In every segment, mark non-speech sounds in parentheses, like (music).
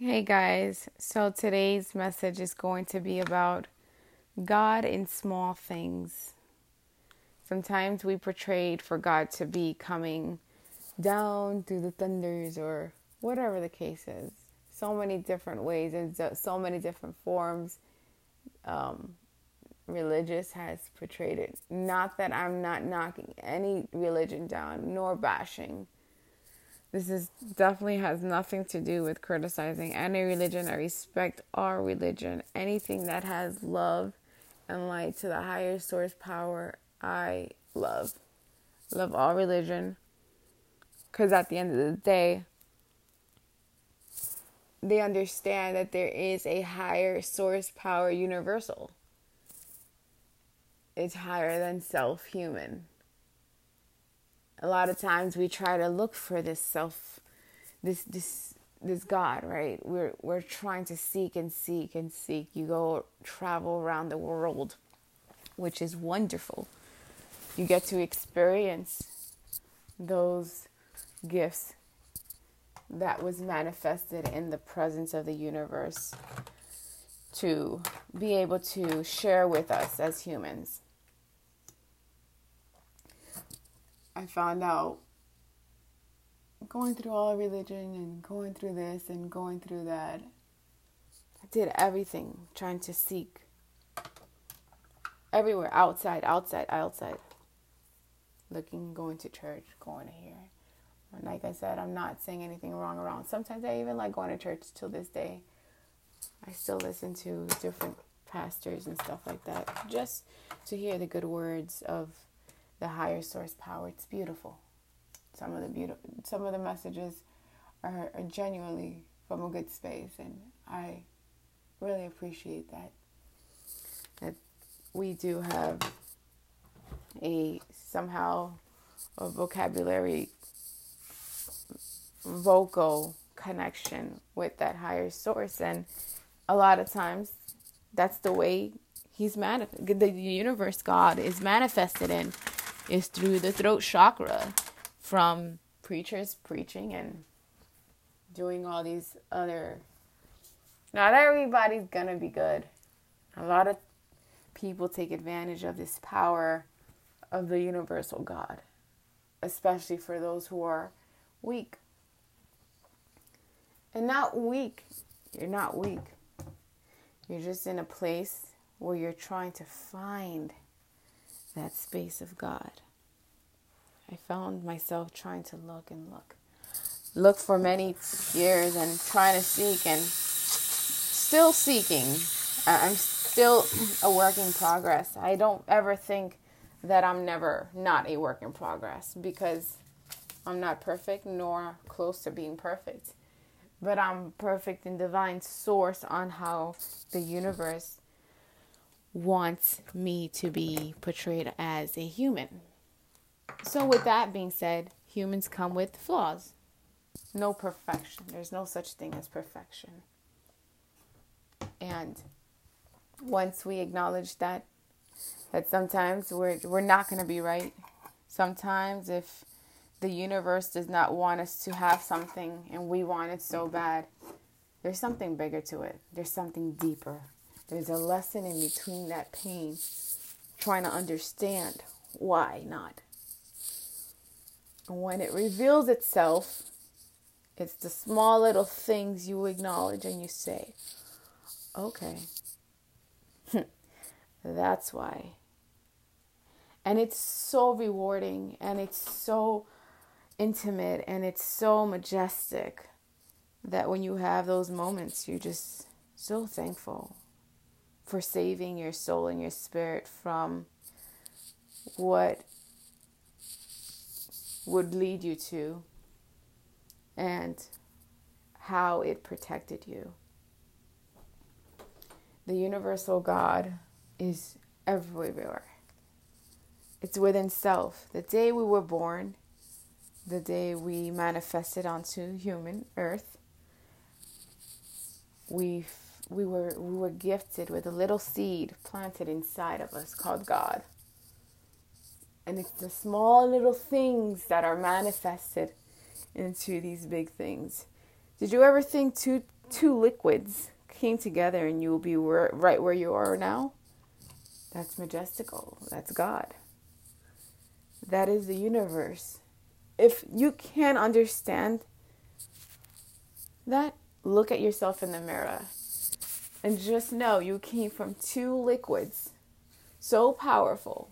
Hey guys, so today's message is going to be about God in small things. Sometimes we portrayed for God to be coming down through the thunders or whatever the case is. So many different ways and so many different forms. Um, religious has portrayed it. Not that I'm not knocking any religion down nor bashing this is definitely has nothing to do with criticizing any religion. I respect our religion. Anything that has love and light to the higher source power, I love. Love all religion. Because at the end of the day, they understand that there is a higher source power universal. It's higher than self human a lot of times we try to look for this self this this this God, right? We're we're trying to seek and seek and seek. You go travel around the world, which is wonderful. You get to experience those gifts that was manifested in the presence of the universe to be able to share with us as humans. I found out going through all religion and going through this and going through that. I did everything trying to seek everywhere outside, outside, outside. Looking, going to church, going to here. And like I said, I'm not saying anything wrong around. Sometimes I even like going to church till this day. I still listen to different pastors and stuff like that just to hear the good words of the higher source power. It's beautiful. Some of the beautiful, some of the messages are, are genuinely from a good space, and I really appreciate that. That we do have a somehow a vocabulary vocal connection with that higher source and a lot of times that's the way he's manifest the universe god is manifested in is through the throat chakra from preachers preaching and doing all these other. Not everybody's gonna be good. A lot of people take advantage of this power of the universal God, especially for those who are weak. And not weak, you're not weak. You're just in a place where you're trying to find that space of God. I found myself trying to look and look. Look for many years and trying to seek and still seeking. I'm still a work in progress. I don't ever think that I'm never not a work in progress because I'm not perfect nor close to being perfect. But I'm perfect in divine source on how the universe wants me to be portrayed as a human. So, with that being said, humans come with flaws. No perfection. There's no such thing as perfection. And once we acknowledge that, that sometimes we're, we're not going to be right. Sometimes, if the universe does not want us to have something and we want it so bad, there's something bigger to it. There's something deeper. There's a lesson in between that pain, trying to understand why not. When it reveals itself, it's the small little things you acknowledge and you say, okay, (laughs) that's why. And it's so rewarding and it's so intimate and it's so majestic that when you have those moments, you're just so thankful for saving your soul and your spirit from what would lead you to and how it protected you. The universal God is everywhere. It's within self. The day we were born, the day we manifested onto human earth, we we were we were gifted with a little seed planted inside of us called God. And it's the small little things that are manifested into these big things. Did you ever think two two liquids came together and you will be where, right where you are now, that's majestical. That's God. That is the universe. If you can't understand that, look at yourself in the mirror and just know you came from two liquids so powerful,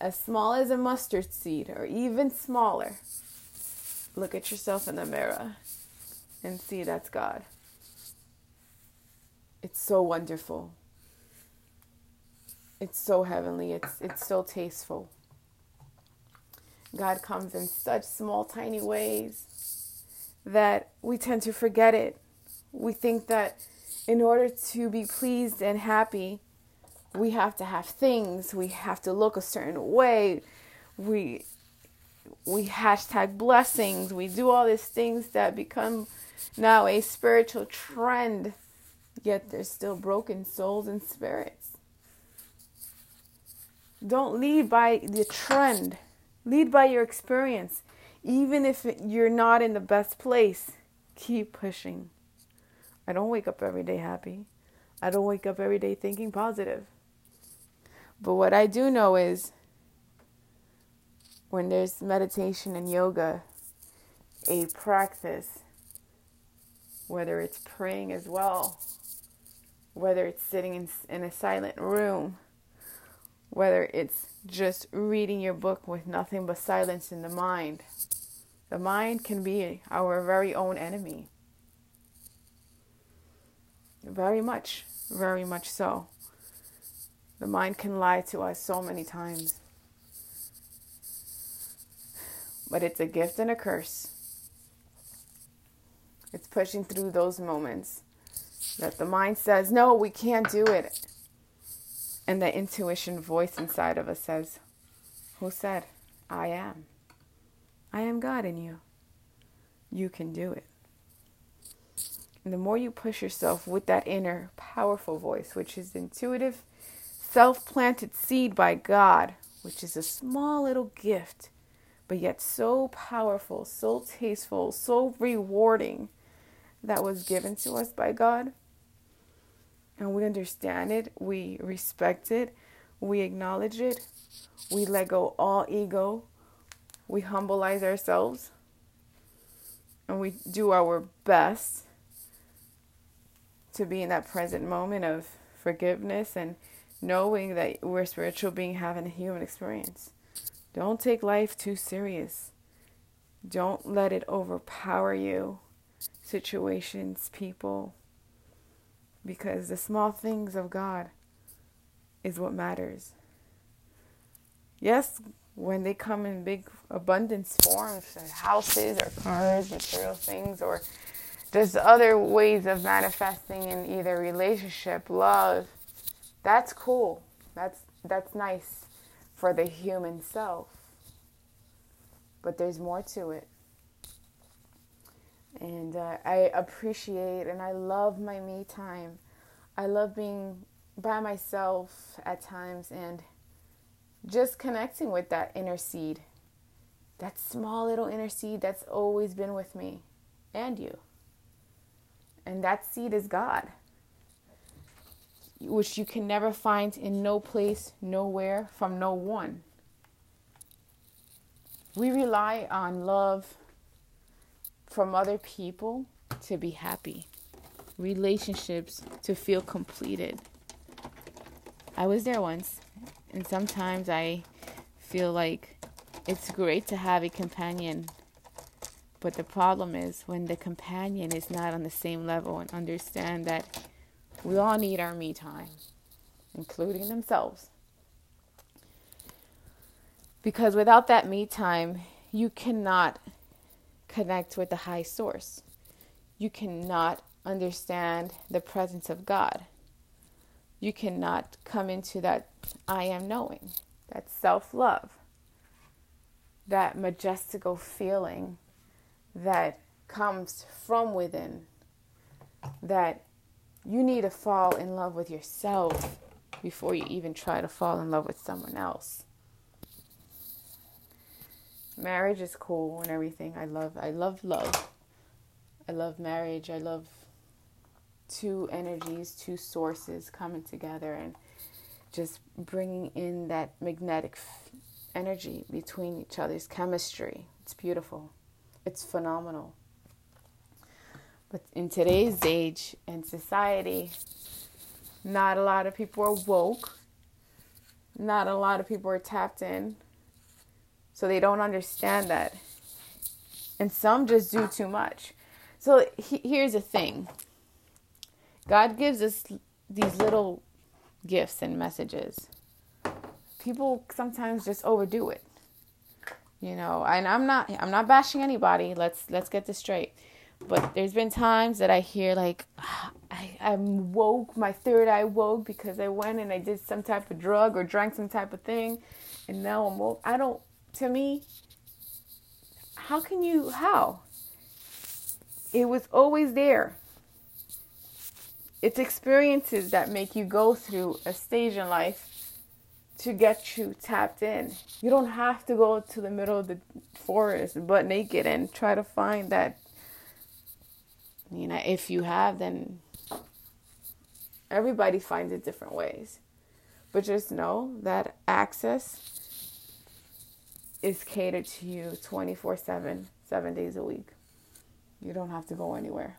as small as a mustard seed or even smaller. Look at yourself in the mirror and see that's God. It's so wonderful. It's so heavenly. It's it's so tasteful. God comes in such small tiny ways that we tend to forget it. We think that in order to be pleased and happy, we have to have things, we have to look a certain way. We we hashtag blessings, we do all these things that become now a spiritual trend, yet there's still broken souls and spirits. Don't lead by the trend, lead by your experience. Even if you're not in the best place, keep pushing. I don't wake up every day happy. I don't wake up every day thinking positive. But what I do know is when there's meditation and yoga, a practice, whether it's praying as well, whether it's sitting in, in a silent room, whether it's just reading your book with nothing but silence in the mind. The mind can be our very own enemy. Very much, very much so. The mind can lie to us so many times. But it's a gift and a curse. It's pushing through those moments that the mind says, No, we can't do it. And the intuition voice inside of us says, Who said, I am? I am God in you. You can do it. And the more you push yourself with that inner powerful voice, which is intuitive, self planted seed by God, which is a small little gift, but yet so powerful, so tasteful, so rewarding that was given to us by God. And we understand it, we respect it, we acknowledge it, we let go all ego, we humbleize ourselves, and we do our best to be in that present moment of forgiveness and knowing that we're spiritual being having a human experience. Don't take life too serious. Don't let it overpower you. Situations, people. Because the small things of God is what matters. Yes, when they come in big abundance forms, houses or cars, material things, or there's other ways of manifesting in either relationship, love. That's cool. That's that's nice for the human self. But there's more to it. And uh, I appreciate and I love my me time. I love being by myself at times and just connecting with that inner seed. That small little inner seed that's always been with me and you. And that seed is God, which you can never find in no place, nowhere, from no one. We rely on love from other people to be happy, relationships to feel completed. I was there once, and sometimes I feel like it's great to have a companion but the problem is when the companion is not on the same level and understand that we all need our me time, including themselves. Because without that me time, you cannot connect with the high source. You cannot understand the presence of God. You cannot come into that I am knowing, that self love, that majestical feeling that comes from within that you need to fall in love with yourself before you even try to fall in love with someone else. Marriage is cool and everything. I love I love love. I love marriage. I love two energies, two sources coming together and just bringing in that magnetic energy between each other's chemistry. It's beautiful. It's phenomenal. But in today's age and society, not a lot of people are woke. Not a lot of people are tapped in. So they don't understand that. And some just do too much. So he, here's the thing God gives us these little gifts and messages. People sometimes just overdo it. You know, and I'm not I'm not bashing anybody. Let's let's get this straight. But there's been times that I hear like (sighs) I, I'm woke, my third eye woke because I went and I did some type of drug or drank some type of thing and now I'm woke. I don't to me how can you how? It was always there. It's experiences that make you go through a stage in life to get you tapped in. You don't have to go to the middle of the forest butt naked and try to find that. You know, if you have, then everybody finds it different ways. But just know that access is catered to you 24 7, seven days a week. You don't have to go anywhere.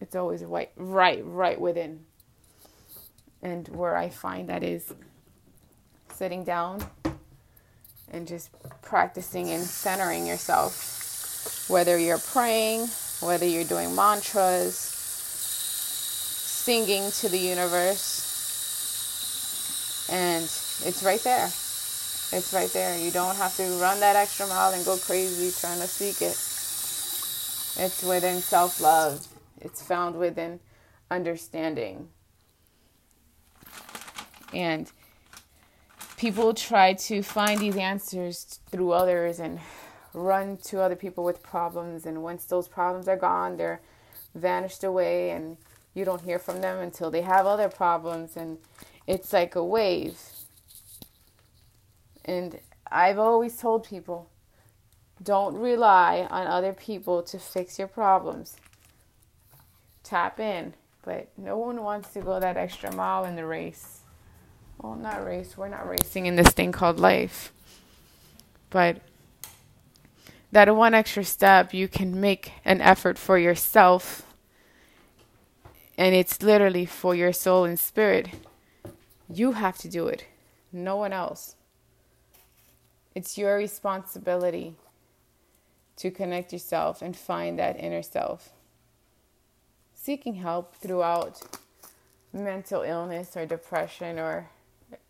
It's always right, right, right within. And where I find that is sitting down and just practicing and centering yourself. Whether you're praying, whether you're doing mantras, singing to the universe, and it's right there. It's right there. You don't have to run that extra mile and go crazy trying to seek it. It's within self love, it's found within understanding. And people try to find these answers through others and run to other people with problems. And once those problems are gone, they're vanished away, and you don't hear from them until they have other problems. And it's like a wave. And I've always told people don't rely on other people to fix your problems. Tap in, but no one wants to go that extra mile in the race. Well, not race, we're not racing in this thing called life. But that one extra step, you can make an effort for yourself. And it's literally for your soul and spirit. You have to do it, no one else. It's your responsibility to connect yourself and find that inner self. Seeking help throughout mental illness or depression or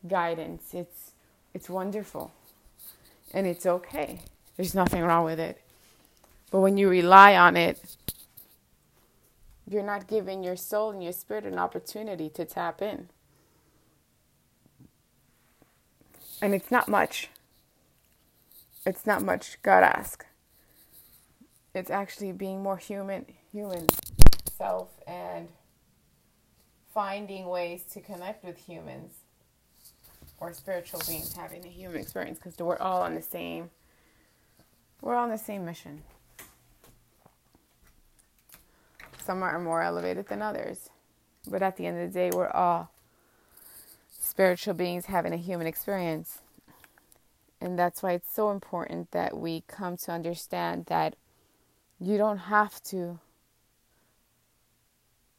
guidance, it's it's wonderful. And it's okay. There's nothing wrong with it. But when you rely on it, you're not giving your soul and your spirit an opportunity to tap in. And it's not much. It's not much God ask it's actually being more human human self and finding ways to connect with humans or spiritual beings having a human experience because we're all on the same we're all on the same mission some are more elevated than others but at the end of the day we're all spiritual beings having a human experience and that's why it's so important that we come to understand that you don't have to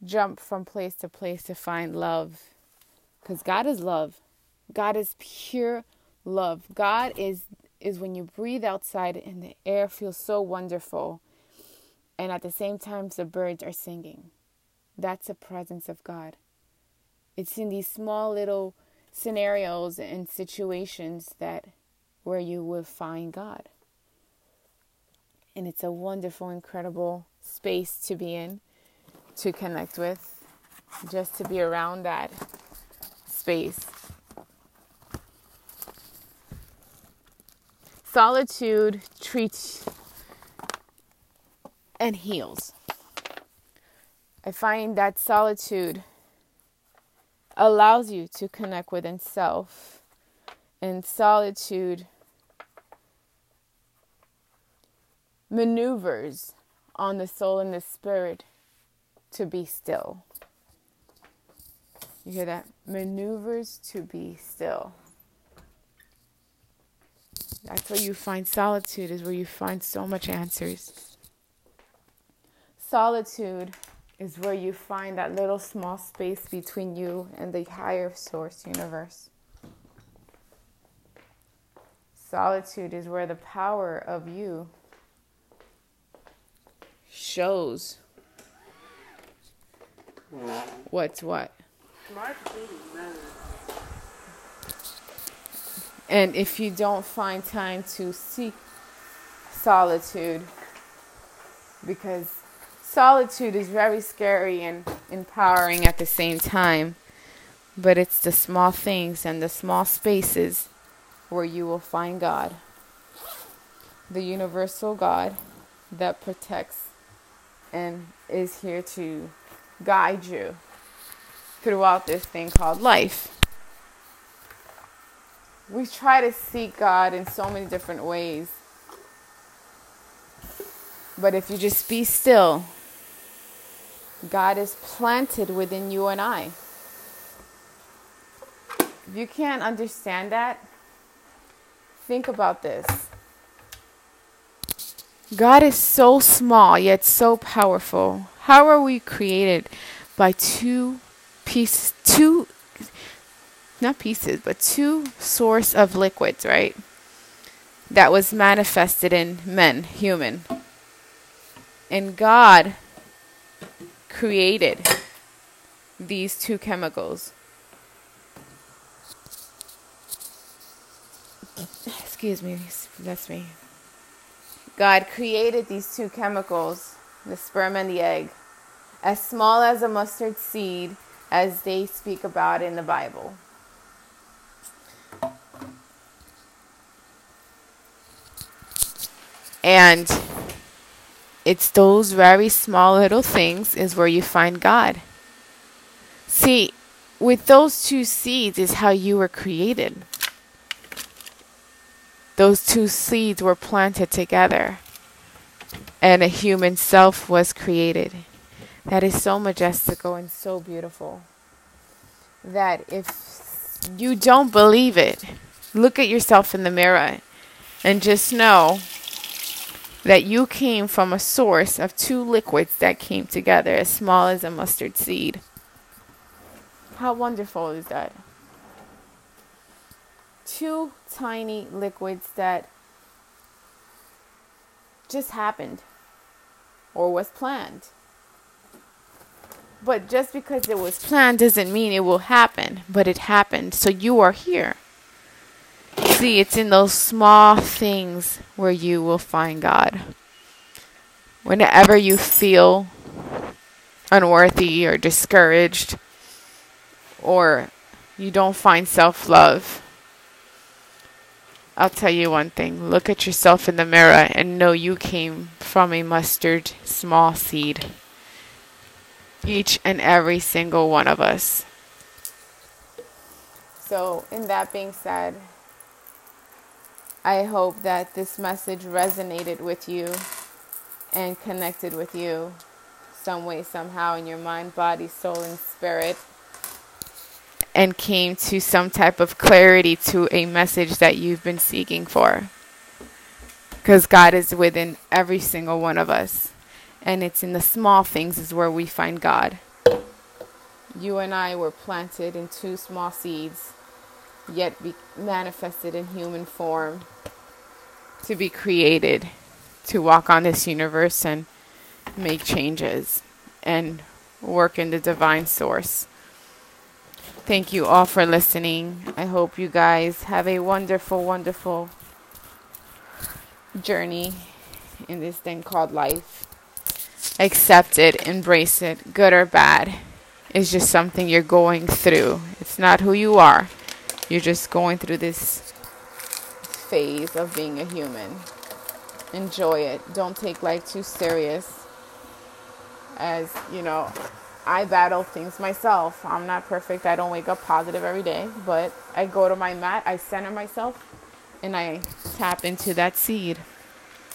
jump from place to place to find love because God is love. God is pure love. God is is when you breathe outside and the air feels so wonderful and at the same time the birds are singing. That's the presence of God. It's in these small little scenarios and situations that where you will find God and it's a wonderful, incredible space to be in, to connect with, just to be around that space. Solitude treats and heals. I find that solitude allows you to connect within self, and solitude maneuvers on the soul and the spirit to be still. You hear that? Maneuvers to be still. That's where you find solitude, is where you find so much answers. Solitude is where you find that little small space between you and the higher source universe. Solitude is where the power of you shows what's what. And if you don't find time to seek solitude, because solitude is very scary and empowering at the same time, but it's the small things and the small spaces where you will find God, the universal God that protects and is here to guide you throughout this thing called life. We try to seek God in so many different ways. But if you just be still, God is planted within you and I. If you can't understand that, think about this. God is so small yet so powerful. How are we created by two pieces, two, not pieces, but two source of liquids, right? That was manifested in men, human. And God created these two chemicals. Excuse me, that's me. God created these two chemicals, the sperm and the egg, as small as a mustard seed, as they speak about in the Bible. And it's those very small little things is where you find God. See, with those two seeds is how you were created. Those two seeds were planted together, and a human self was created. That is so majestical and so beautiful. That if you don't believe it, look at yourself in the mirror and just know that you came from a source of two liquids that came together as small as a mustard seed. How wonderful is that? Two tiny liquids that just happened or was planned. But just because it was planned doesn't mean it will happen, but it happened. So you are here. See, it's in those small things where you will find God. Whenever you feel unworthy or discouraged, or you don't find self love, I'll tell you one thing look at yourself in the mirror and know you came from a mustard small seed. Each and every single one of us. So, in that being said, I hope that this message resonated with you and connected with you some way, somehow, in your mind, body, soul, and spirit, and came to some type of clarity to a message that you've been seeking for. Because God is within every single one of us, and it's in the small things is where we find God. You and I were planted in two small seeds yet be manifested in human form to be created to walk on this universe and make changes and work in the divine source. Thank you all for listening. I hope you guys have a wonderful, wonderful journey in this thing called life. Accept it, embrace it, good or bad. It's just something you're going through. It's not who you are. You're just going through this phase of being a human. Enjoy it. Don't take life too serious. As you know, I battle things myself. I'm not perfect. I don't wake up positive every day, but I go to my mat, I center myself, and I tap into that seed.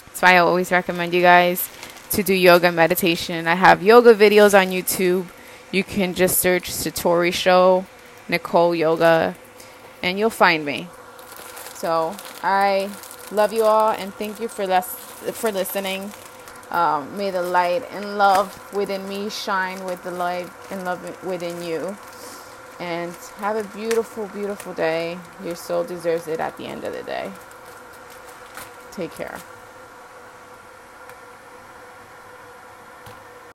That's why I always recommend you guys to do yoga meditation. I have yoga videos on YouTube. you can just search Satori Show, Nicole Yoga, and you'll find me. So I love you all and thank you for for listening. Um, may the light and love within me shine with the light and love within you. And have a beautiful, beautiful day. Your soul deserves it at the end of the day. Take care.